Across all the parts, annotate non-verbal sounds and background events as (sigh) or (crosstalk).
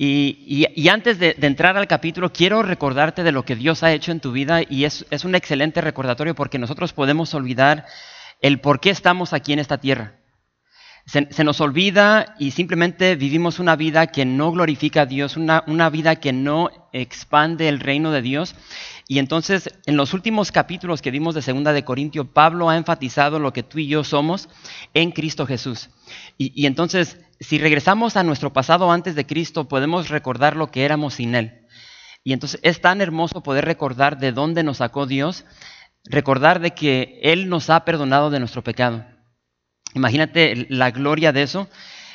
Y, antes de, entrar al capítulo, quiero recordarte de lo que Dios ha hecho en tu vida y es, es un excelente recordatorio porque nosotros podemos olvidar el por qué estamos aquí en esta tierra. Se, nos olvida y simplemente vivimos una vida que no glorifica a Dios, una, una, vida que no expande el reino de Dios. Y entonces, en los últimos capítulos que vimos de Segunda de Corintio, Pablo ha enfatizado lo que tú y yo somos en Cristo Jesús. Y, y entonces, si regresamos a nuestro pasado antes de Cristo, podemos recordar lo que éramos sin Él. Y entonces es tan hermoso poder recordar de dónde nos sacó Dios, recordar de que Él nos ha perdonado de nuestro pecado. Imagínate la gloria de eso.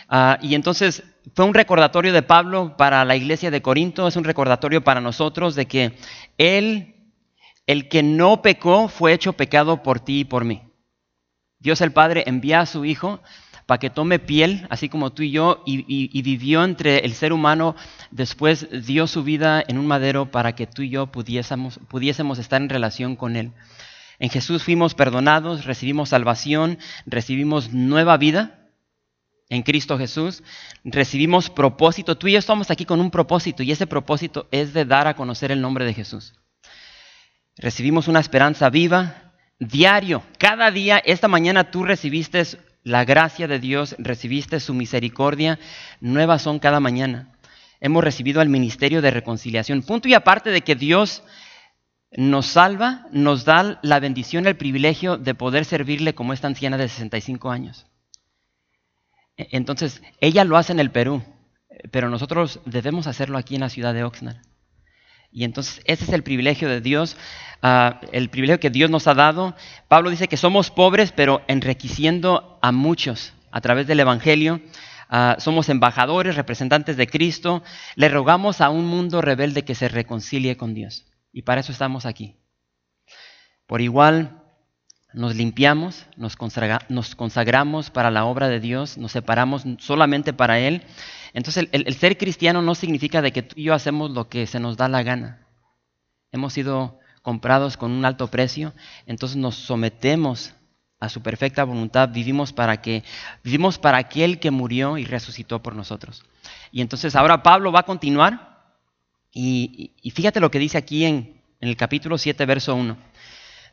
Ah, y entonces fue un recordatorio de Pablo para la iglesia de Corinto, es un recordatorio para nosotros de que Él, el que no pecó, fue hecho pecado por ti y por mí. Dios el Padre envía a su Hijo para que tome piel, así como tú y yo, y, vivió entre el ser humano, después dio su vida en un madero para que tú y yo pudiésemos, pudiésemos estar en relación con Él. En Jesús fuimos perdonados, recibimos salvación, recibimos nueva vida en Cristo Jesús, recibimos propósito. Tú y yo estamos aquí con un propósito y ese propósito es de dar a conocer el nombre de Jesús. Recibimos una esperanza viva, diario, cada día. Esta mañana tú recibiste la gracia de Dios, recibiste su misericordia, nuevas son cada mañana. Hemos recibido el ministerio de reconciliación. Punto y aparte de que Dios nos salva, nos da la bendición, el privilegio de poder servirle como esta anciana de 65 años. E, entonces, ella lo hace en el Perú, pero nosotros debemos hacerlo aquí en la ciudad de Oxnard. Y entonces ese es el privilegio de Dios, ah, el privilegio que Dios nos ha dado. Pablo dice que somos pobres, pero enriqueciendo a muchos a través del Evangelio. Ah, somos embajadores, representantes de Cristo. Le rogamos a un mundo rebelde que se reconcilie con Dios. Y para eso estamos aquí. Por igual, nos limpiamos, nos, consagramos para la obra de Dios, nos separamos solamente para Él. Entonces, el, ser cristiano no significa de que tú y yo hacemos lo que se nos da la gana. Hemos sido comprados con un alto precio, entonces nos sometemos a su perfecta voluntad, vivimos para que vivimos para aquel que murió y resucitó por nosotros. Y entonces ahora Pablo va a continuar y, fíjate lo que dice aquí en, en el capítulo 7, verso 1.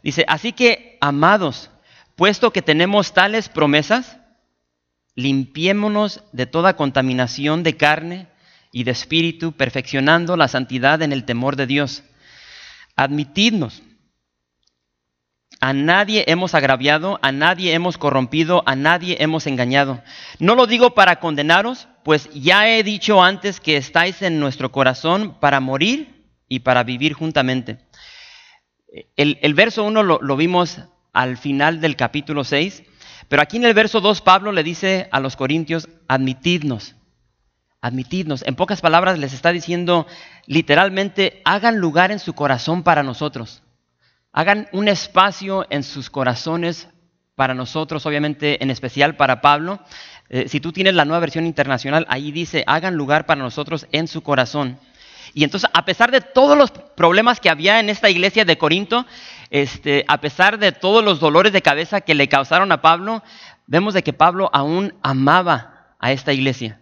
Dice, así que, amados, puesto que tenemos tales promesas, limpiémonos de toda contaminación de carne y de espíritu, perfeccionando la santidad en el temor de Dios. Admitidnos. A nadie hemos agraviado, a nadie hemos corrompido, a nadie hemos engañado. No lo digo para condenaros, pues ya he dicho antes que estáis en nuestro corazón para morir y para vivir juntamente. El, verso 1 lo, lo, vimos al final del capítulo 6, pero aquí en el verso 2 Pablo le dice a los corintios, admitidnos, admitidnos. En pocas palabras les está diciendo literalmente, hagan lugar en su corazón para nosotros. Hagan un espacio en sus corazones para nosotros, obviamente en especial para Pablo. Eh, si tú tienes la nueva versión internacional, ahí dice, hagan lugar para nosotros en su corazón. Y entonces, a pesar de todos los problemas que había en esta iglesia de Corinto, este, a pesar de todos los dolores de cabeza que le causaron a Pablo, vemos de que Pablo aún amaba a esta iglesia.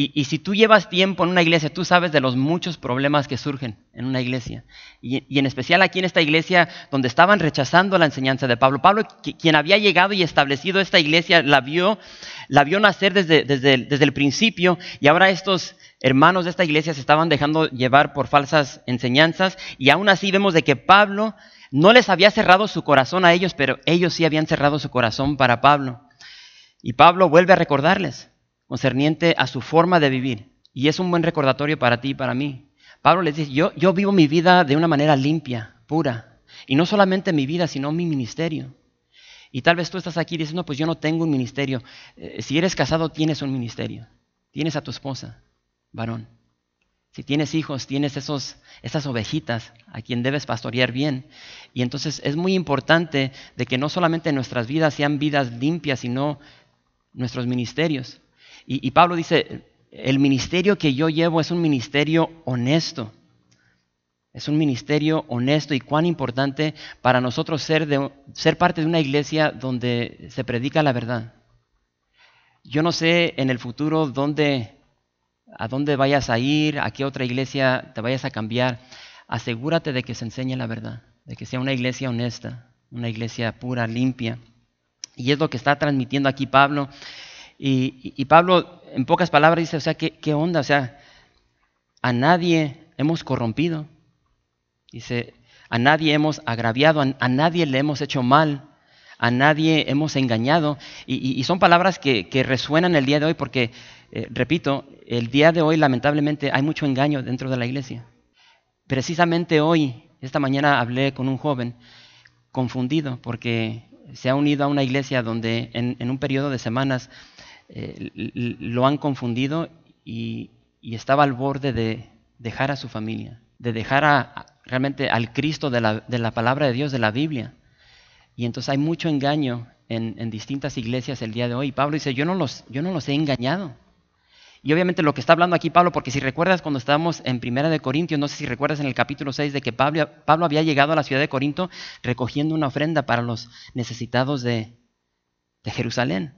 Y, si tú llevas tiempo en una iglesia, tú sabes de los muchos problemas que surgen en una iglesia. Y, en especial aquí en esta iglesia donde estaban rechazando la enseñanza de Pablo. Pablo, quien había llegado y establecido esta iglesia, la vio, la vio nacer desde, desde, desde el principio y ahora estos hermanos de esta iglesia se estaban dejando llevar por falsas enseñanzas y aún así vemos de que Pablo no les había cerrado su corazón a ellos, pero ellos sí habían cerrado su corazón para Pablo. Y Pablo vuelve a recordarles concerniente a su forma de vivir. Y es un buen recordatorio para ti y para mí. Pablo les dice, yo, yo vivo mi vida de una manera limpia, pura. Y no solamente mi vida, sino mi ministerio. Y tal vez tú estás aquí no, pues yo no tengo un ministerio. Eh, si eres casado, tienes un ministerio. Tienes a tu esposa, varón. Si tienes hijos, tienes esos, esas ovejitas a quien debes pastorear bien. Y entonces es muy importante de que no solamente nuestras vidas sean vidas limpias, sino nuestros ministerios. Y, Pablo dice, el ministerio que yo llevo es un ministerio honesto. Es un ministerio honesto y cuán importante para nosotros ser, de, ser parte de una iglesia donde se predica la verdad. Yo no sé en el futuro dónde, a dónde vayas a ir, a qué otra iglesia te vayas a cambiar. Asegúrate de que se enseñe la verdad, de que sea una iglesia honesta, una iglesia pura, limpia. Y es lo que está transmitiendo aquí Pablo. Y, Pablo, en pocas palabras, dice, o sea, ¿qué, ¿qué onda? O sea, a nadie hemos corrompido. Dice, a nadie hemos agraviado, a, nadie le hemos hecho mal, a nadie hemos engañado. Y, son palabras que, resuenan el día de hoy porque, eh, repito, el día de hoy lamentablemente hay mucho engaño dentro de la iglesia. Precisamente hoy, esta mañana hablé con un joven confundido porque se ha unido a una iglesia donde en, un periodo de semanas eh, lo han confundido y, estaba al borde de dejar a su familia, de dejar realmente al Cristo de la, palabra de Dios, de la Biblia. Y entonces hay mucho engaño en, distintas iglesias el día de hoy. Pablo dice, yo no, los, he engañado. Y obviamente lo que está hablando aquí Pablo, porque si recuerdas cuando estábamos en Primera de Corintios, no sé si recuerdas en el capítulo 6 de que Pablo, Pablo había llegado a la ciudad de Corinto recogiendo una ofrenda para los necesitados de, Jerusalén.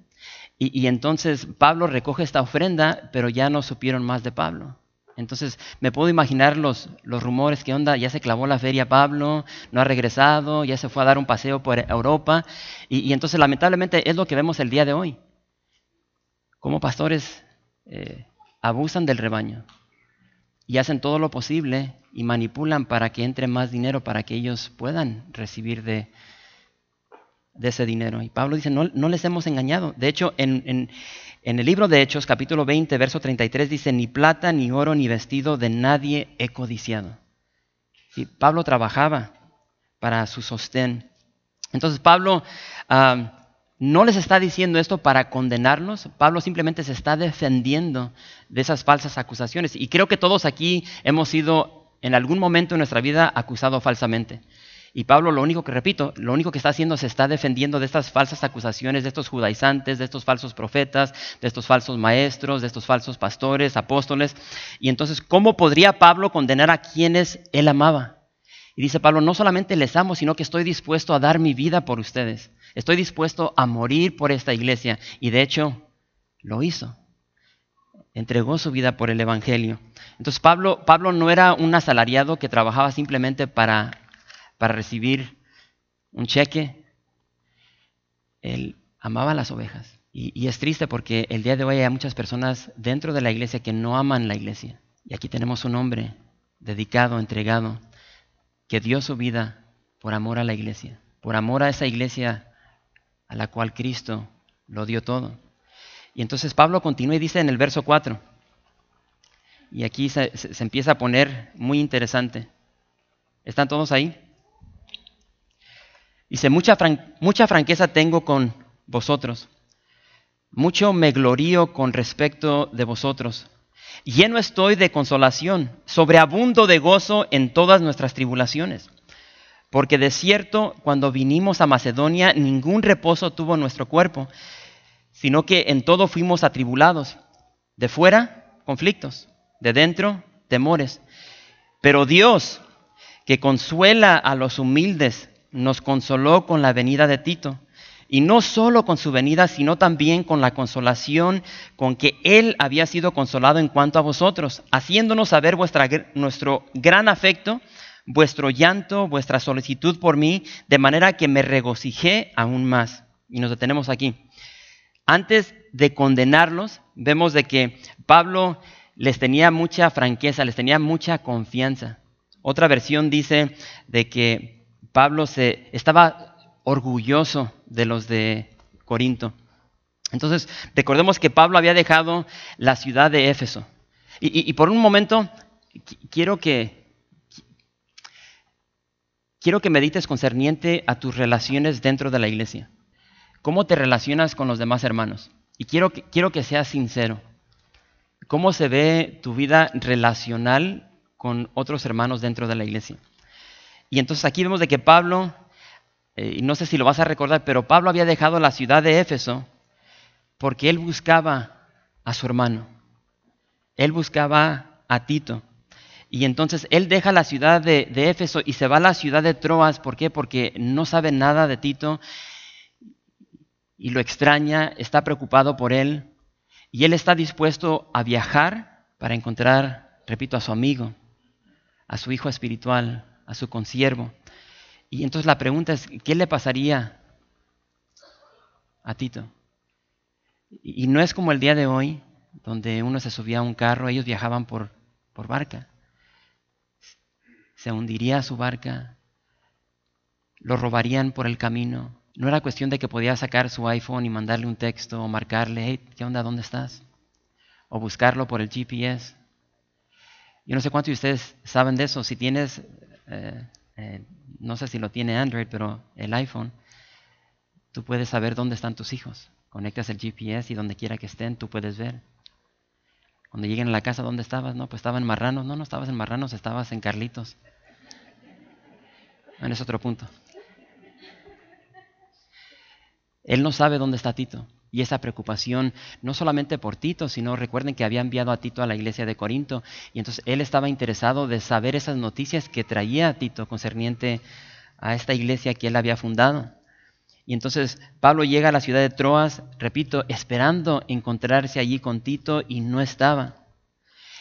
Y, entonces Pablo recoge esta ofrenda, pero ya no supieron más de Pablo. Entonces me puedo imaginar los, los rumores, que onda? Ya se clavó la feria Pablo, no ha regresado, ya se fue a dar un paseo por Europa. Y, entonces lamentablemente es lo que vemos el día de hoy. Como pastores eh, abusan del rebaño y hacen todo lo posible y manipulan para que entre más dinero, para que ellos puedan recibir de, de ese dinero. Y Pablo dice, no, no les hemos engañado. De hecho, en, en el libro de Hechos, capítulo 20, verso 33, dice, ni plata, ni oro, ni vestido de nadie he codiciado. Pablo trabajaba para su sostén. Entonces Pablo ah, no les está diciendo esto para condenarnos, Pablo simplemente se está defendiendo de esas falsas acusaciones. Y creo que todos aquí hemos sido en algún momento en nuestra vida acusados falsamente. Y Pablo lo único que, repito, lo único que está haciendo se está defendiendo de estas falsas acusaciones, de estos judaizantes, de estos falsos profetas, de estos falsos maestros, de estos falsos pastores, apóstoles. Y entonces, ¿cómo podría Pablo condenar a quienes él amaba? Y dice Pablo, no solamente les amo, sino que estoy dispuesto a dar mi vida por ustedes. Estoy dispuesto a morir por esta iglesia. Y de hecho, lo hizo. Entregó su vida por el Evangelio. Entonces Pablo, Pablo no era un asalariado que trabajaba simplemente para para recibir un cheque. Él amaba las ovejas. Y, es triste porque el día de hoy hay muchas personas dentro de la iglesia que no aman la iglesia. Y aquí tenemos un hombre dedicado, entregado, que dio su vida por amor a la iglesia, por amor a esa iglesia a la cual Cristo lo dio todo. Y entonces Pablo continúa y dice en el verso 4, y aquí se empieza a poner muy interesante. ¿Están todos ahí? Dice, mucha, mucha franqueza tengo con vosotros, mucho me glorío con respecto de vosotros. Lleno estoy de consolación, sobreabundo de gozo en todas nuestras tribulaciones. Porque de cierto, cuando vinimos a Macedonia, ningún reposo tuvo nuestro cuerpo, sino que en todo fuimos atribulados. De fuera, conflictos, de dentro, temores. Pero Dios, que consuela a los humildes, nos consoló con la venida de Tito. Y no solo con su venida, sino también con la consolación con que Él había sido consolado en cuanto a vosotros, haciéndonos saber vuestra, nuestro gran afecto, vuestro llanto, vuestra solicitud por mí, de manera que me regocijé aún más. Y nos detenemos aquí. Antes de condenarlos, vemos de que Pablo les tenía mucha franqueza, les tenía mucha confianza. Otra versión dice de que Pablo se, estaba orgulloso de los de Corinto. Entonces, recordemos que Pablo había dejado la ciudad de Éfeso. Y, por un momento, quiero que, quiero que medites concerniente a tus relaciones dentro de la iglesia. ¿Cómo te relacionas con los demás hermanos? Y quiero que, quiero que seas sincero. cómo se ve tu vida relacional con otros hermanos dentro de la iglesia. Y entonces aquí vemos de que Pablo, eh, no sé si lo vas a recordar, pero Pablo había dejado la ciudad de Éfeso porque él buscaba a su hermano. Él buscaba a Tito. Y entonces él deja la ciudad de, de, Éfeso y se va a la ciudad de Troas. ¿Por qué? Porque no sabe nada de Tito y lo extraña, está preocupado por él. Y él está dispuesto a viajar para encontrar, repito, a su amigo, a su hijo espiritual, a su consiervo. Y entonces la pregunta es, ¿qué le pasaría a Tito? Y no es como el día de hoy, donde uno se subía a un carro, ellos viajaban por, por barca se hundiría su barca, lo robarían por el camino. No era cuestión de que podía sacar su iPhone y mandarle un texto o marcarle, hey, ¿qué onda? ¿Dónde estás? O buscarlo por el GPS. Yo no sé cuántos de ustedes saben de eso. Si tienes, eh, eh, no sé si lo tiene Android, pero el iPhone, tú puedes saber dónde están tus hijos. Conectas el GPS y donde quiera que estén, tú puedes ver. Cuando lleguen a la casa, ¿dónde estabas? No, pues estaba en Marranos. No, no estabas en Marranos, estabas en Carlitos. Bueno, es otro punto. Él no sabe dónde está Tito. Y esa preocupación, no solamente por Tito, sino recuerden que había enviado a Tito a la iglesia de Corinto. Y entonces él estaba interesado de saber esas noticias que traía a Tito concerniente a esta iglesia que él había fundado. Y entonces Pablo llega a la ciudad de Troas, repito, esperando encontrarse allí con Tito y no estaba.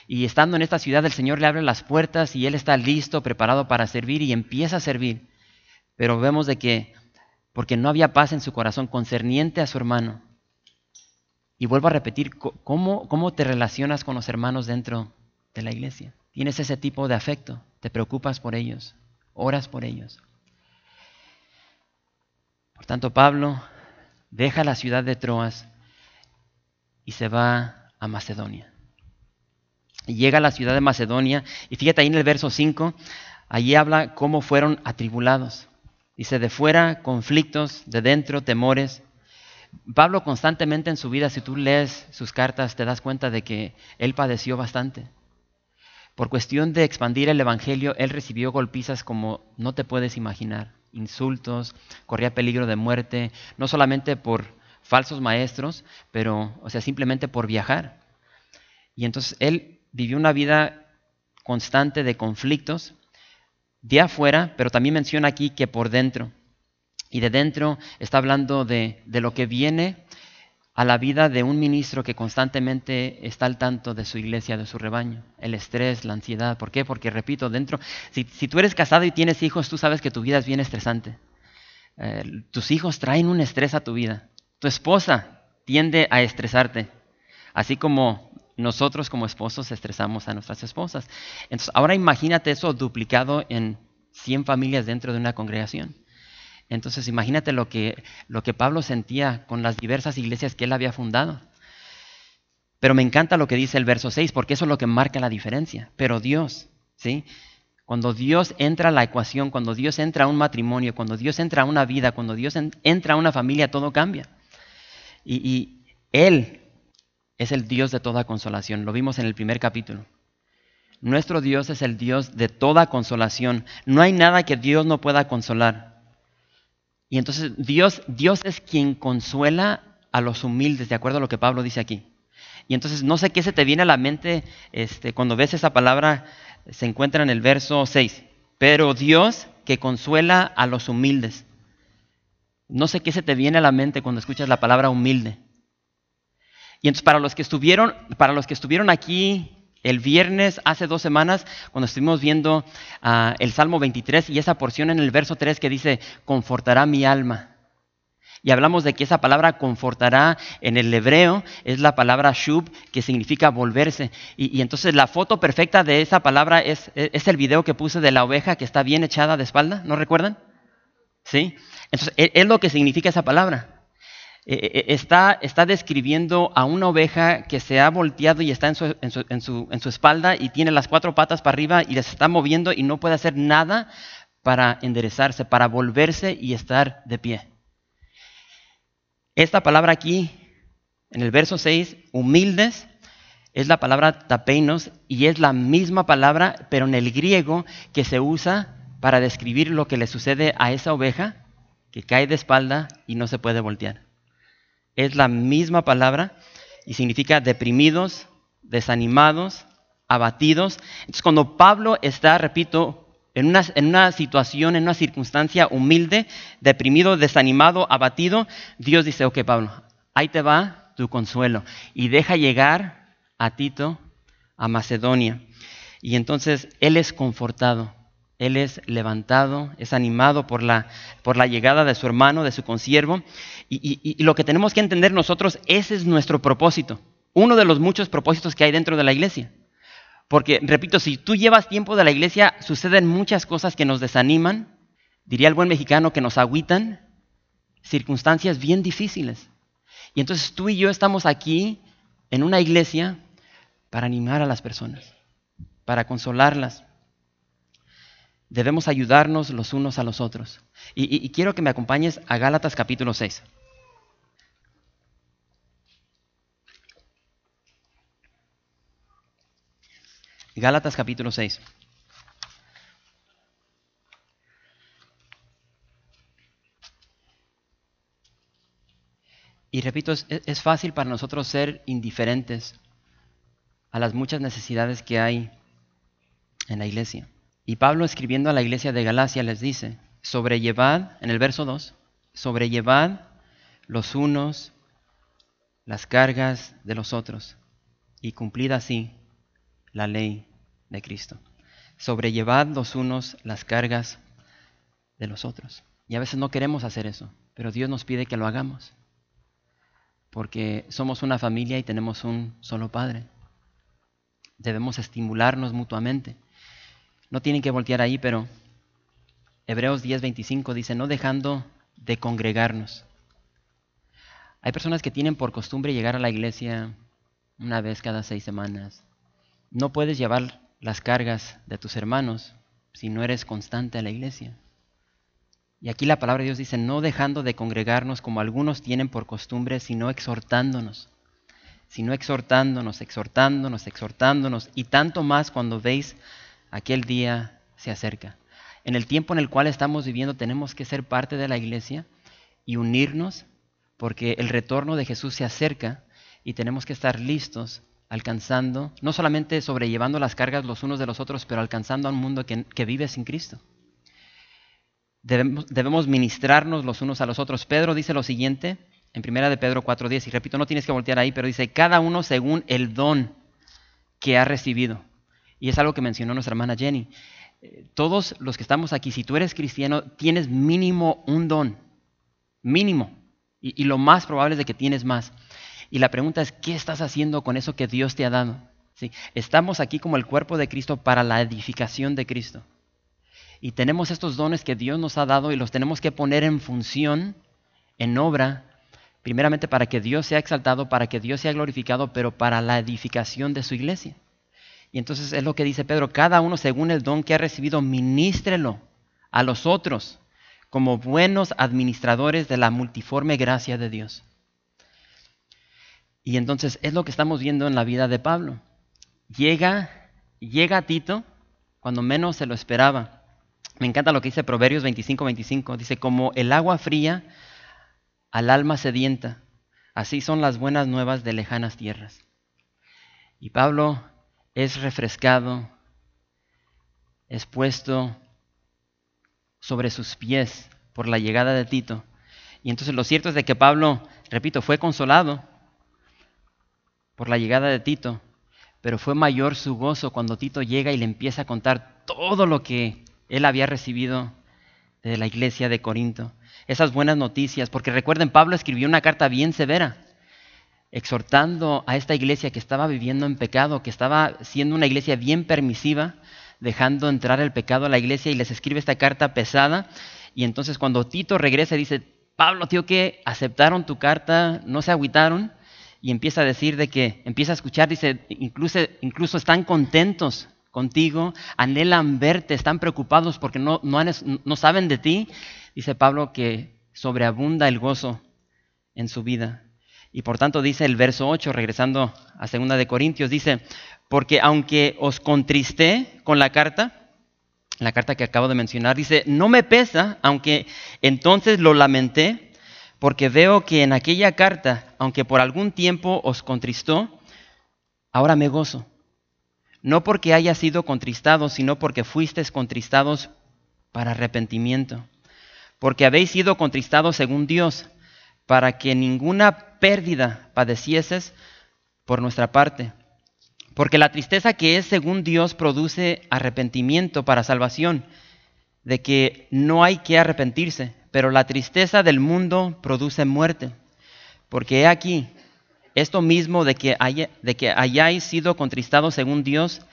Y estando en esta ciudad, el Señor le abre las puertas y él está listo, preparado para servir y empieza a servir. Pero vemos de que, porque no había paz en su corazón concerniente a su hermano. Y vuelvo a repetir, ¿cómo, cómo te relacionas con los hermanos dentro de la iglesia? ¿Tienes ese tipo de afecto? ¿Te preocupas por ellos? ¿Oras por ellos? Por tanto, Pablo deja la ciudad de Troas y se va a Macedonia llega a la ciudad de Macedonia y fíjate ahí en el verso 5, allí habla cómo fueron atribulados. Dice, de fuera conflictos, de dentro temores. Pablo constantemente en su vida, si tú lees sus cartas, te das cuenta de que él padeció bastante. Por cuestión de expandir el Evangelio, él recibió golpizas como no te puedes imaginar, insultos, corría peligro de muerte, no solamente por falsos maestros, pero, o sea, simplemente por viajar. Y entonces él vivió una vida constante de conflictos de afuera, pero también menciona aquí que por dentro. Y de dentro está hablando de, lo que viene a la vida de un ministro que constantemente está al tanto de su iglesia, de su rebaño. El estrés, la ansiedad. ¿Por qué? Porque, repito, dentro, si, tú eres casado y tienes hijos, tú sabes que tu vida es bien estresante. Eh, tus hijos traen un estrés a tu vida. Tu esposa tiende a estresarte. Así como nosotros como esposos estresamos a nuestras esposas. Entonces, ahora imagínate eso duplicado en 100 familias dentro de una congregación. Entonces, imagínate lo que, lo que Pablo sentía con las diversas iglesias que él había fundado. Pero me encanta lo que dice el verso 6, porque eso es lo que marca la diferencia. Pero Dios, ¿sí? Cuando Dios entra a la ecuación, cuando Dios entra a un matrimonio, cuando Dios entra a una vida, cuando Dios entra a una familia, todo cambia. Y, y Él es el Dios de toda consolación. Lo vimos en el primer capítulo. Nuestro Dios es el Dios de toda consolación. No hay nada que Dios no pueda consolar. Y entonces Dios, Dios es quien consuela a los humildes, de acuerdo a lo que Pablo dice aquí. Y entonces no sé qué se te viene a la mente este, cuando ves esa palabra, se encuentra en el verso 6. Pero Dios que consuela a los humildes. No sé qué se te viene a la mente cuando escuchas la palabra humilde. Y entonces para los que estuvieron, para los que estuvieron aquí el viernes, hace dos semanas, cuando estuvimos viendo ah, el Salmo 23 y esa porción en el verso 3 que dice, confortará mi alma. Y hablamos de que esa palabra confortará en el hebreo es la palabra shub, que significa volverse. Y, entonces la foto perfecta de esa palabra es, es, el video que puse de la oveja que está bien echada de espalda, ¿no recuerdan? ¿Sí? Entonces es lo que significa esa palabra. Eh, eh, está, está, describiendo a una oveja que se ha volteado y está en su, en, su, en, su, espalda y tiene las cuatro patas para arriba y les está moviendo y no puede hacer nada para enderezarse, para volverse y estar de pie. Esta palabra aquí, en el verso 6, humildes, es la palabra tapeinos y es la misma palabra, pero en el griego que se usa para describir lo que le sucede a esa oveja que cae de espalda y no se puede voltear. Es la misma palabra y significa deprimidos, desanimados, abatidos. Entonces cuando Pablo está, repito, en una, situación, en una circunstancia humilde, deprimido, desanimado, abatido, Dios dice, ok Pablo, ahí te va tu consuelo y deja llegar a Tito a Macedonia. Y entonces Él es confortado, Él es levantado, es animado por la, por la llegada de su hermano, de su consiervo. Y, y lo que tenemos que entender nosotros, ese es nuestro propósito, uno de los muchos propósitos que hay dentro de la iglesia. Porque, repito, si tú llevas tiempo de la iglesia, suceden muchas cosas que nos desaniman, diría el buen mexicano, que nos agüitan, circunstancias bien difíciles. Y entonces tú y yo estamos aquí en una iglesia para animar a las personas, para consolarlas. Debemos ayudarnos los unos a los otros. Y, quiero que me acompañes a Gálatas capítulo 6. Gálatas capítulo 6. Y repito, es, fácil para nosotros ser indiferentes a las muchas necesidades que hay en la iglesia. Y Pablo escribiendo a la iglesia de Galacia les dice, sobrellevad, en el verso 2, sobrellevad los unos las cargas de los otros y cumplid así la ley de Cristo. Sobrellevad los unos las cargas de los otros. Y a veces no queremos hacer eso, pero Dios nos pide que lo hagamos. Porque somos una familia y tenemos un solo Padre. Debemos estimularnos mutuamente. No tienen que voltear ahí, pero Hebreos 10:25 dice, no dejando de congregarnos. Hay personas que tienen por costumbre llegar a la iglesia una vez cada seis semanas, no puedes llevar las cargas de tus hermanos si no eres constante a la iglesia. Y aquí la palabra de Dios dice, no dejando de congregarnos como algunos tienen por costumbre, sino exhortándonos, sino exhortándonos, exhortándonos, exhortándonos, y tanto más cuando veis aquel día se acerca. En el tiempo en el cual estamos viviendo tenemos que ser parte de la iglesia y unirnos porque el retorno de Jesús se acerca y tenemos que estar listos alcanzando, no solamente sobrellevando las cargas los unos de los otros, pero alcanzando a un mundo que, vive sin Cristo. Debemos, ministrarnos los unos a los otros. Pedro dice lo siguiente en primera de Pedro 4.10, y repito, no tienes que voltear ahí, pero dice, cada uno según el don que ha recibido. Y es algo que mencionó nuestra hermana Jenny. Eh, todos los que estamos aquí, si tú eres cristiano, tienes mínimo un don, mínimo, y, lo más probable es de que tienes más. Y la pregunta es, ¿qué estás haciendo con eso que Dios te ha dado? ¿Sí? Estamos aquí como el cuerpo de Cristo para la edificación de Cristo. Y tenemos estos dones que Dios nos ha dado y los tenemos que poner en función, en obra, primeramente para que Dios sea exaltado, para que Dios sea glorificado, pero para la edificación de su iglesia. Y entonces es lo que dice Pedro, cada uno según el don que ha recibido, ministrelo a los otros como buenos administradores de la multiforme gracia de Dios. Y entonces es lo que estamos viendo en la vida de Pablo. Llega, llega Tito cuando menos se lo esperaba. Me encanta lo que dice Proverbios 25-25. Dice, como el agua fría al alma sedienta, así son las buenas nuevas de lejanas tierras. Y Pablo es refrescado, es puesto sobre sus pies por la llegada de Tito. Y entonces lo cierto es de que Pablo, repito, fue consolado por la llegada de Tito, pero fue mayor su gozo cuando Tito llega y le empieza a contar todo lo que él había recibido de la iglesia de Corinto. Esas buenas noticias, porque recuerden, Pablo escribió una carta bien severa, exhortando a esta iglesia que estaba viviendo en pecado, que estaba siendo una iglesia bien permisiva, dejando entrar el pecado a la iglesia y les escribe esta carta pesada. Y entonces cuando Tito regresa dice, Pablo, tío, que aceptaron tu carta, no se agüitaron y empieza a decir de que, empieza a escuchar, dice, incluso, incluso están contentos contigo, anhelan verte, están preocupados porque no, no, no saben de ti. Dice Pablo que sobreabunda el gozo en su vida. Y por tanto dice el verso 8, regresando a segunda de Corintios, dice, porque aunque os contristé con la carta, la carta que acabo de mencionar, dice, no me pesa, aunque entonces lo lamenté, porque veo que en aquella carta, aunque por algún tiempo os contristó, ahora me gozo. No porque haya sido contristado, sino porque fuisteis contristados para arrepentimiento. Porque habéis sido contristados según Dios, para que ninguna pérdida padecieses por nuestra parte. Porque la tristeza que es según Dios produce arrepentimiento para salvación, de que no hay que arrepentirse, pero la tristeza del mundo produce muerte. Porque he aquí, esto mismo de que, de que hayáis sido contristados según Dios,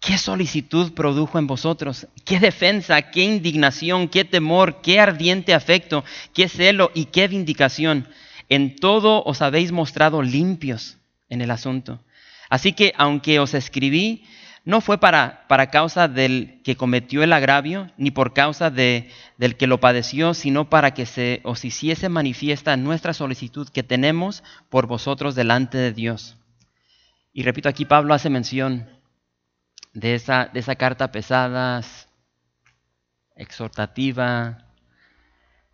¿qué solicitud produjo en vosotros? ¿Qué defensa, qué indignación, qué temor, qué ardiente afecto, qué celo y qué vindicación? En todo os habéis mostrado limpios en el asunto. Así que aunque os escribí, no fue para, para causa del que cometió el agravio, ni por causa de, del que lo padeció, sino para que se os hiciese manifiesta nuestra solicitud que tenemos por vosotros delante de Dios. Y repito, aquí Pablo hace mención de esa, de esa carta pesada, exhortativa,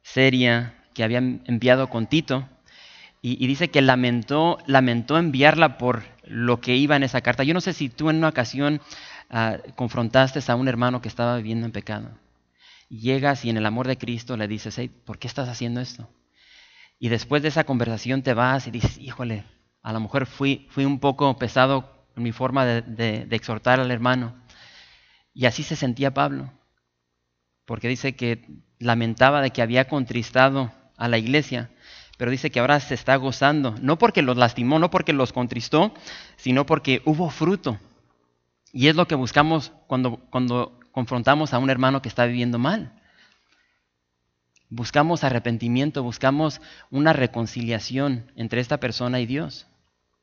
seria, que había enviado con Tito, y, dice que lamentó, lamentó enviarla por lo que iba en esa carta. Yo no sé si tú en una ocasión ah, confrontaste a un hermano que estaba viviendo en pecado. llegas y en el amor de Cristo le dices, hey, ¿por qué estás haciendo esto? Y después de esa conversación te vas y dices, híjole, a lo mejor fui, fui un poco pesado en mi forma de, exhortar al hermano. Y así se sentía Pablo, porque dice que lamentaba de que había contristado a la iglesia pero dice que ahora se está gozando, no porque los lastimó, no porque los contristó, sino porque hubo fruto. Y es lo que buscamos cuando, cuando confrontamos a un hermano que está viviendo mal. Buscamos arrepentimiento, buscamos una reconciliación entre esta persona y Dios,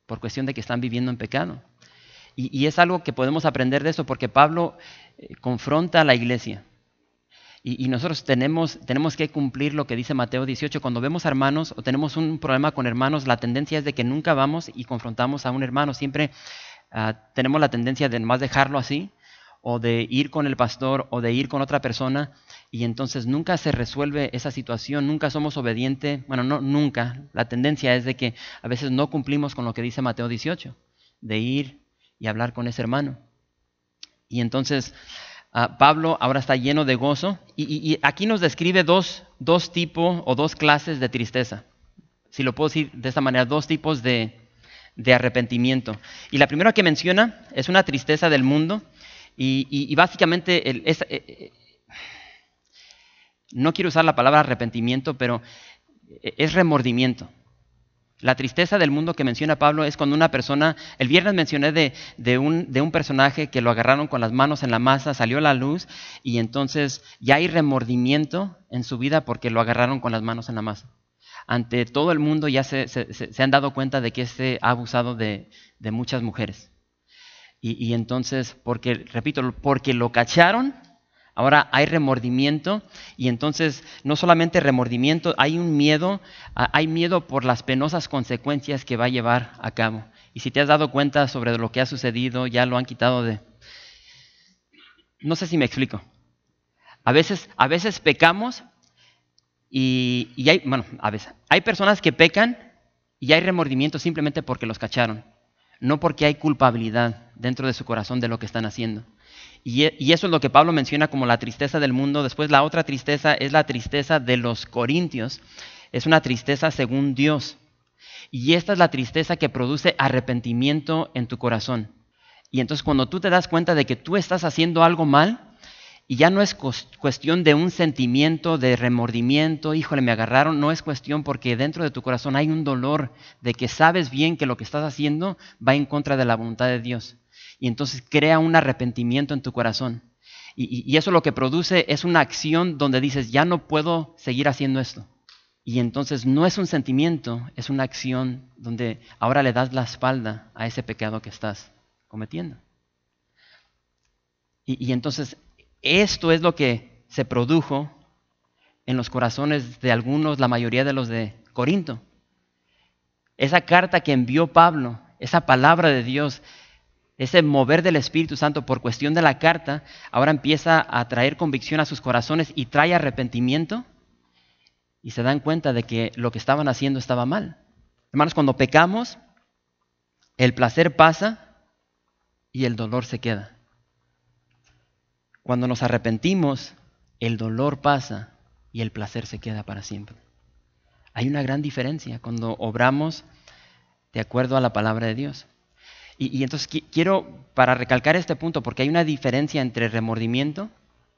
por cuestión de que están viviendo en pecado. Y, es algo que podemos aprender de eso, porque Pablo eh, confronta a la iglesia y, nosotros tenemos, tenemos que cumplir lo que dice Mateo 18. Cuando vemos hermanos o tenemos un problema con hermanos, la tendencia es de que nunca vamos y confrontamos a un hermano. Siempre ah, tenemos la tendencia de más dejarlo así, o de ir con el pastor, o de ir con otra persona, y entonces nunca se resuelve esa situación, nunca somos obedientes. Bueno, no, nunca. La tendencia es de que a veces no cumplimos con lo que dice Mateo 18, de ir y hablar con ese hermano. Y entonces Ah, Pablo ahora está lleno de gozo y, aquí nos describe dos, dos, tipos o dos clases de tristeza. Si lo puedo decir de esta manera, dos tipos de, arrepentimiento. Y la primera que menciona es una tristeza del mundo y, básicamente eh, eh, no quiero usar la palabra arrepentimiento, pero es remordimiento. La tristeza del mundo que menciona Pablo es cuando una persona, el viernes mencioné de, un, personaje que lo agarraron con las manos en la masa, salió a la luz y entonces ya hay remordimiento en su vida porque lo agarraron con las manos en la masa. Ante todo el mundo ya se, han dado cuenta de que este ha abusado de, muchas mujeres. Y, y entonces, porque, repito, porque lo cacharon, Ahora hay remordimiento y entonces no solamente remordimiento, hay un miedo, hay miedo por las penosas consecuencias que va a llevar a cabo. Y si te has dado cuenta sobre lo que ha sucedido, ya lo han quitado de... No sé si me explico. A veces, a veces pecamos y, hay, bueno, a veces, hay personas que pecan y hay remordimiento simplemente porque los cacharon, no porque hay culpabilidad dentro de su corazón de lo que están haciendo. E, y, eso es lo que Pablo menciona como la tristeza del mundo. Después la otra tristeza es la tristeza de los corintios. Es una tristeza según Dios. Y esta es la tristeza que produce arrepentimiento en tu corazón. Y entonces cuando tú te das cuenta de que tú estás haciendo algo mal, y ya no es cuestión de un sentimiento de remordimiento, híjole, me agarraron, no es cuestión porque dentro de tu corazón hay un dolor de que sabes bien que lo que estás haciendo va en contra de la voluntad de Dios y entonces crea un arrepentimiento en tu corazón. Y, eso lo que produce es una acción donde dices, ya no puedo seguir haciendo esto. Y entonces no es un sentimiento, es una acción donde ahora le das la espalda a ese pecado que estás cometiendo. Y, y, entonces esto es lo que se produjo en los corazones de algunos, la mayoría de los de Corinto. esa carta que envió Pablo, esa palabra de Dios, ese mover del Espíritu Santo por cuestión de la carta, ahora empieza a traer convicción a sus corazones y trae arrepentimiento y se dan cuenta de que lo que estaban haciendo estaba mal. Hermanos, cuando pecamos, el placer pasa y el dolor se queda. Cuando nos arrepentimos, el dolor pasa y el placer se queda para siempre. Hay una gran diferencia cuando obramos de acuerdo a la palabra de Dios. Y, entonces quiero, para recalcar este punto, porque hay una diferencia entre remordimiento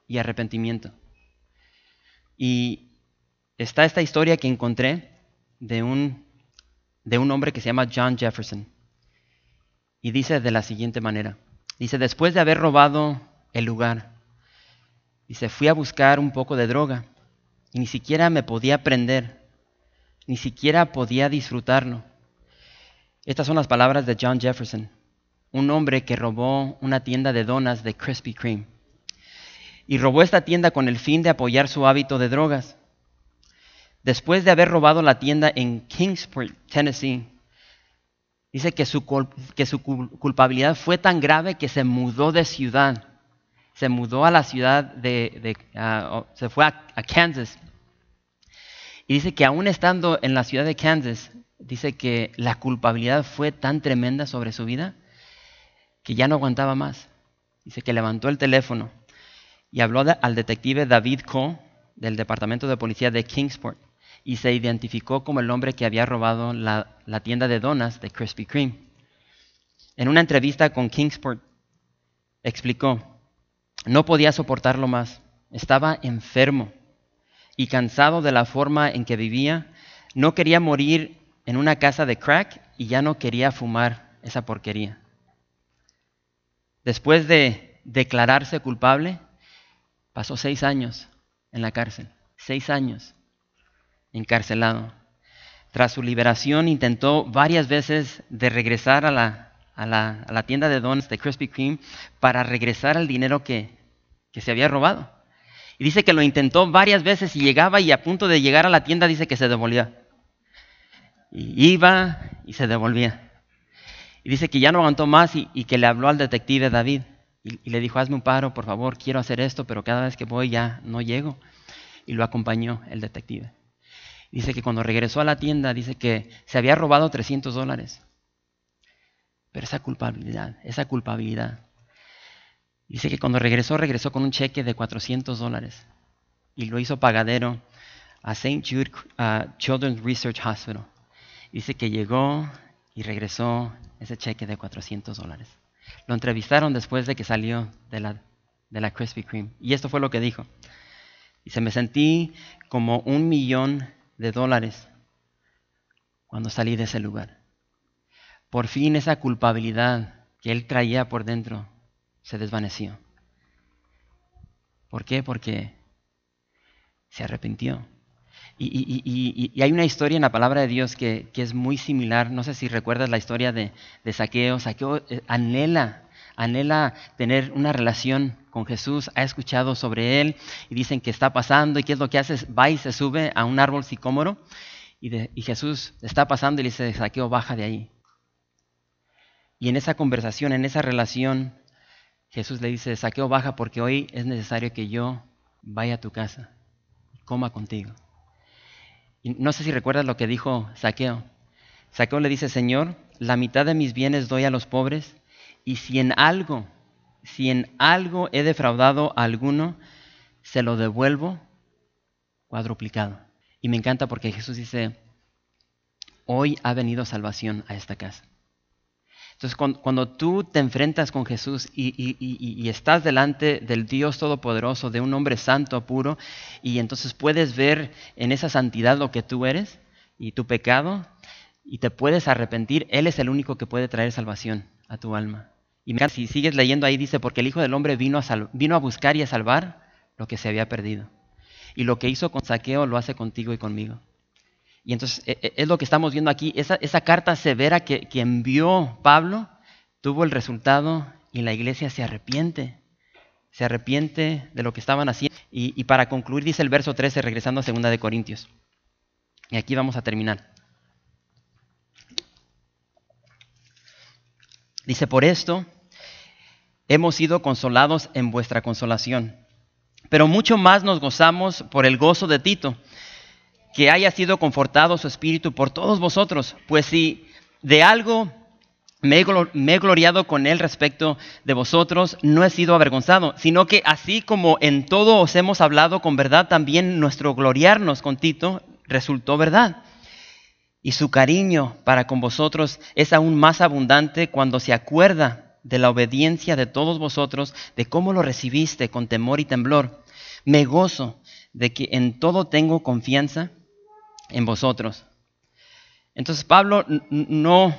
y arrepentimiento. Y está esta historia que encontré de un, de un hombre que se llama John Jefferson. Y dice de la siguiente manera. Dice, después de haber robado el lugar, dice, fui a buscar un poco de droga y ni siquiera me podía prender, ni siquiera podía disfrutarlo. Estas son las palabras de John Jefferson, un hombre que robó una tienda de donas de Krispy Kreme. Y robó esta tienda con el fin de apoyar su hábito de drogas. Después de haber robado la tienda en Kingsport, Tennessee, dice que su, culpabilidad fue tan grave que se mudó de ciudad. Se mudó a la ciudad de, ah, se fue a Kansas. Y dice que aún estando en la ciudad de Kansas, dice que la culpabilidad fue tan tremenda sobre su vida que ya no aguantaba más. Dice que levantó el teléfono y habló al detective David Coe del Departamento de Policía de Kingsport y se identificó como el hombre que había robado la, la tienda de donas de Krispy Kreme. En una entrevista con Kingsport explicó, no podía soportarlo más, estaba enfermo y cansado de la forma en que vivía, no quería morir en una casa de crack y ya no quería fumar esa porquería. Después de declararse culpable, pasó seis años en la cárcel, seis años encarcelado. Tras su liberación intentó varias veces de regresar a la, a la, tienda de donuts de Krispy Kreme para regresar al dinero que, que se había robado. Y dice que lo intentó varias veces y llegaba y a punto de llegar a la tienda dice que se devolvía. Y iba y se devolvía. Y dice que ya no aguantó más y, que le habló al detective David. Y, le dijo, hazme un paro, por favor, quiero hacer esto, pero cada vez que voy ya no llego. Y lo acompañó el detective. Dice que cuando regresó a la tienda, dice que se había robado 300 dólares. Pero esa culpabilidad, esa culpabilidad. Dice que cuando regresó, regresó con un cheque de 400 dólares. Y lo hizo pagadero a St. Jude Children's Research Hospital. Dice que llegó y regresó ese cheque de 400 dólares. Lo entrevistaron después de que salió de la, de la Krispy Kreme. Y esto fue lo que dijo. Dice, me sentí como un millón de dólares cuando salí de ese lugar. Por fin esa culpabilidad que él traía por dentro se desvaneció. ¿Por qué? Porque se arrepintió. Y, hay una historia en la palabra de Dios que, es muy similar. No sé si recuerdas la historia de, Saqueo. Saqueo eh, anhela, anhela tener una relación con Jesús. Ha escuchado sobre él y dicen que está pasando. ¿Y qué es lo que hace? Va y se sube a un árbol sicómoro. Y, Jesús está pasando y le dice, Saqueo, baja de ahí. Y en esa conversación, en esa relación, Jesús le dice, Saqueo, baja porque hoy es necesario que yo vaya a tu casa y coma contigo no sé si recuerdas lo que dijo Saqueo. Saqueo le dice, Señor, la mitad de mis bienes doy a los pobres, y si en algo, si en algo he defraudado a alguno, se lo devuelvo cuadruplicado. Y me encanta porque Jesús dice, hoy ha venido salvación a esta casa. Entonces, cuando, tú te enfrentas con Jesús y, estás delante del Dios Todopoderoso, de un hombre santo, puro, y entonces puedes ver en esa santidad lo que tú eres y tu pecado, y te puedes arrepentir, Él es el único que puede traer salvación a tu alma. Y mira, si sigues leyendo ahí, dice, porque el Hijo del Hombre vino a, vino a buscar y a salvar lo que se había perdido. Y lo que hizo con Saqueo lo hace contigo y conmigo. Y entonces e, e, es lo que estamos viendo aquí. Esa, carta severa que, envió Pablo tuvo el resultado y la iglesia se arrepiente. Se arrepiente de lo que estaban haciendo. Y, para concluir dice el verso 13, regresando a 2 de Corintios. Y aquí vamos a terminar. Dice, por esto hemos sido consolados en vuestra consolación. Pero mucho más nos gozamos por el gozo de Tito, que haya sido confortado su espíritu por todos vosotros, pues si de algo me he, gloriado con él respecto de vosotros, no he sido avergonzado, sino que así como en todo os hemos hablado con verdad, también nuestro gloriarnos con Tito resultó verdad. Y su cariño para con vosotros es aún más abundante cuando se acuerda de la obediencia de todos vosotros, de cómo lo recibiste con temor y temblor. Me gozo de que en todo tengo confianza en vosotros. Entonces Pablo no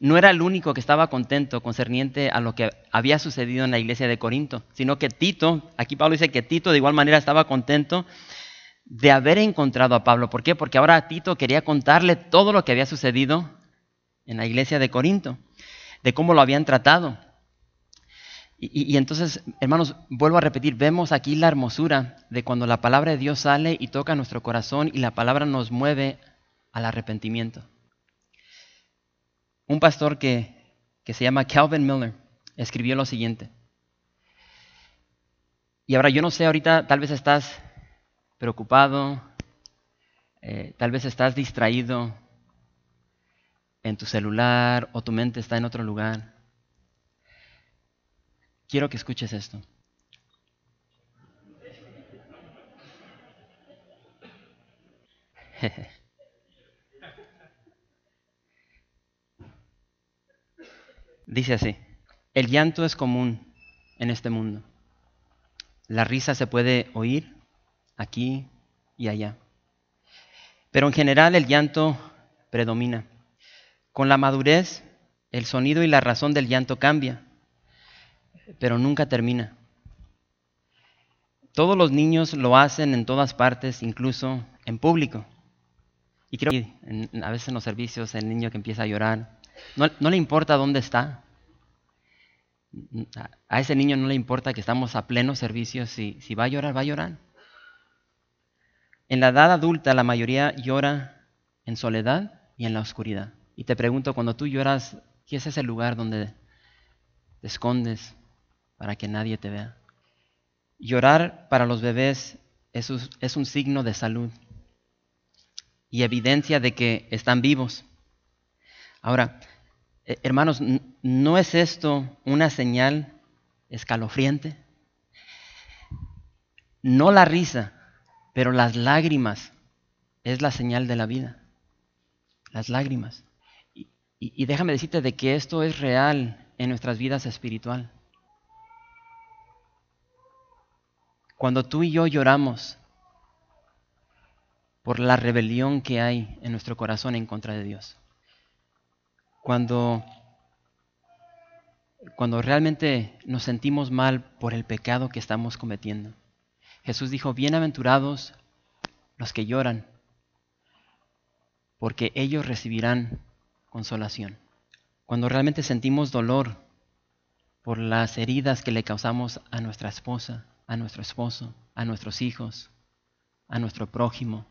no era el único que estaba contento concerniente a lo que había sucedido en la iglesia de Corinto, sino que Tito, aquí Pablo dice que Tito de igual manera estaba contento de haber encontrado a Pablo. ¿Por qué? Porque ahora Tito quería contarle todo lo que había sucedido en la iglesia de Corinto, de cómo lo habían tratado. Y, entonces, hermanos, vuelvo a repetir, vemos aquí la hermosura de cuando la palabra de Dios sale y toca nuestro corazón y la palabra nos mueve al arrepentimiento. Un pastor que, se llama Calvin Miller escribió lo siguiente. Y ahora yo no sé, ahorita tal vez estás preocupado, eh, tal vez estás distraído en tu celular o tu mente está en otro lugar. Quiero que escuches esto. (laughs) Dice así, el llanto es común en este mundo. La risa se puede oír aquí y allá. Pero en general el llanto predomina. Con la madurez, el sonido y la razón del llanto cambia, pero nunca termina. Todos los niños lo hacen en todas partes, incluso en público. Y creo que a veces en los servicios el niño que empieza a llorar, no, le importa dónde está. A ese niño no le importa que estamos a pleno servicio. Si, si va a llorar, va a llorar. En la edad adulta la mayoría llora en soledad y en la oscuridad. Y te pregunto, cuando tú lloras, ¿qué es ese lugar donde te escondes para que nadie te vea? Llorar para los bebés es un signo de salud y evidencia de que están vivos. Ahora, eh, hermanos, ¿no es esto una señal escalofriante? No la risa, pero las lágrimas es la señal de la vida. Las lágrimas. Y, y déjame decirte de que esto es real en nuestras vidas espiritual. Cuando tú y yo lloramos por la rebelión que hay en nuestro corazón en contra de Dios cuando, cuando realmente nos sentimos mal por el pecado que estamos cometiendo. Jesús dijo, bienaventurados los que lloran, porque ellos recibirán consolación. Cuando realmente sentimos dolor por las heridas que le causamos a nuestra esposa, a nuestro esposo, a nuestros hijos, a nuestro prójimo,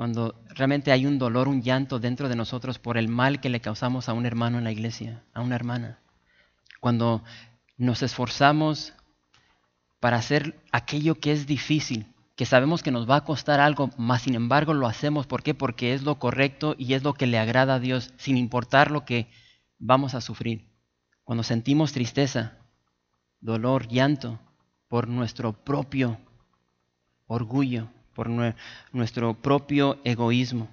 cuando realmente hay un dolor, un llanto dentro de nosotros por el mal que le causamos a un hermano en la iglesia, a una hermana. Cuando nos esforzamos para hacer aquello que es difícil, que sabemos que nos va a costar algo, mas sin embargo lo hacemos. ¿Por qué? Porque es lo correcto y es lo que le agrada a Dios, sin importar lo que vamos a sufrir. Cuando sentimos tristeza, dolor, llanto por nuestro propio orgullo, por nuestro propio egoísmo.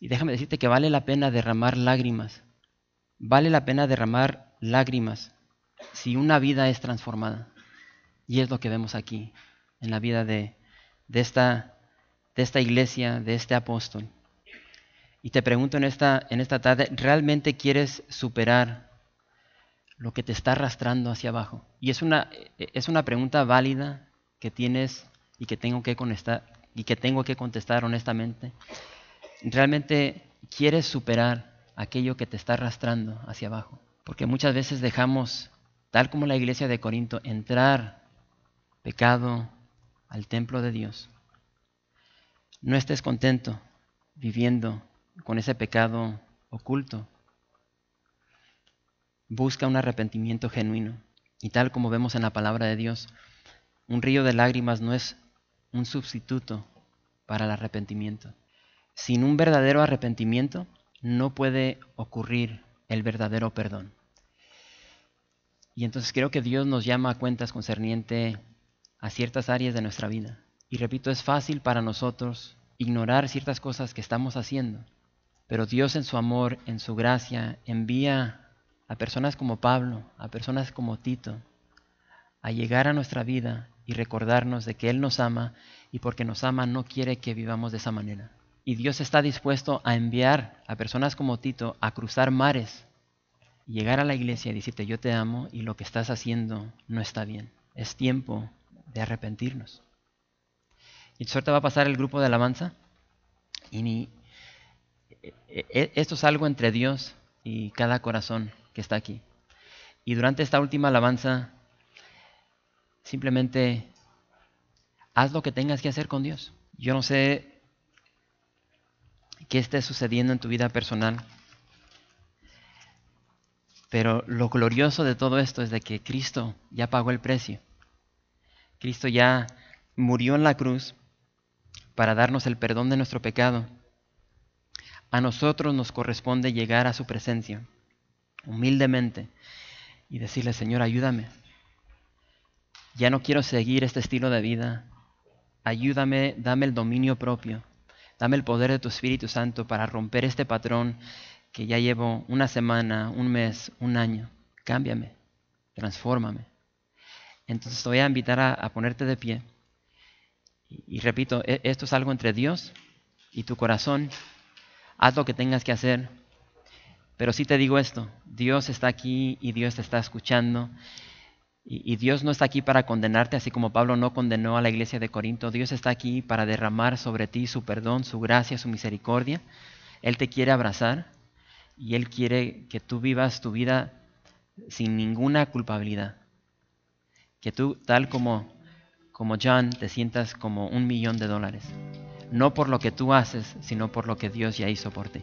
Y déjame decirte que vale la pena derramar lágrimas. Vale la pena derramar lágrimas si una vida es transformada. Y es lo que vemos aquí, en la vida de, esta, iglesia, de este apóstol. Y te pregunto en esta tarde, ¿realmente quieres superar lo que te está arrastrando hacia abajo? Y es una, es una pregunta válida que tienes y que tengo que contestar, y que tengo que contestar honestamente, ¿realmente quieres superar aquello que te está arrastrando hacia abajo? Porque muchas veces dejamos, tal como la iglesia de Corinto, entrar pecado al templo de Dios. No estés contento viviendo con ese pecado oculto. Busca un arrepentimiento genuino. Y tal como vemos en la palabra de Dios, un río de lágrimas no es un sustituto para el arrepentimiento. Sin un verdadero arrepentimiento no puede ocurrir el verdadero perdón. Y entonces creo que Dios nos llama a cuentas concerniente a ciertas áreas de nuestra vida. Y repito, es fácil para nosotros ignorar ciertas cosas que estamos haciendo, pero Dios en su amor, en su gracia, envía a personas como Pablo, a personas como Tito, a llegar a nuestra vida y recordarnos de que Él nos ama y porque nos ama no quiere que vivamos de esa manera. Y Dios está dispuesto a enviar a personas como Tito a cruzar mares y llegar a la iglesia y decirte yo te amo y lo que estás haciendo no está bien. Es tiempo de arrepentirnos. Y suerte va a pasar el grupo de alabanza y ni, e, e, esto es algo entre Dios y cada corazón que está aquí. Y durante esta última alabanza, simplemente haz lo que tengas que hacer con Dios. Yo no sé qué esté sucediendo en tu vida personal, pero lo glorioso de todo esto es de que Cristo ya pagó el precio. Cristo ya murió en la cruz para darnos el perdón de nuestro pecado. A nosotros nos corresponde llegar a su presencia humildemente y decirle, Señor, ayúdame. Ya no quiero seguir este estilo de vida. Ayúdame, dame el dominio propio. Dame el poder de tu Espíritu Santo para romper este patrón que ya llevo una semana, un mes, un año. Cámbiame, transfórmame. Entonces te voy a invitar a, ponerte de pie. y repito, e, esto es algo entre Dios y tu corazón. Haz lo que tengas que hacer pero sí te digo esto, Dios está aquí y Dios te está escuchando. Y, Dios no está aquí para condenarte, así como Pablo no condenó a la iglesia de Corinto. Dios está aquí para derramar sobre ti su perdón, su gracia, su misericordia. Él te quiere abrazar y Él quiere que tú vivas tu vida sin ninguna culpabilidad. Que tú, tal como, como John, te sientas como un millón de dólares. No por lo que tú haces, sino por lo que Dios ya hizo por ti.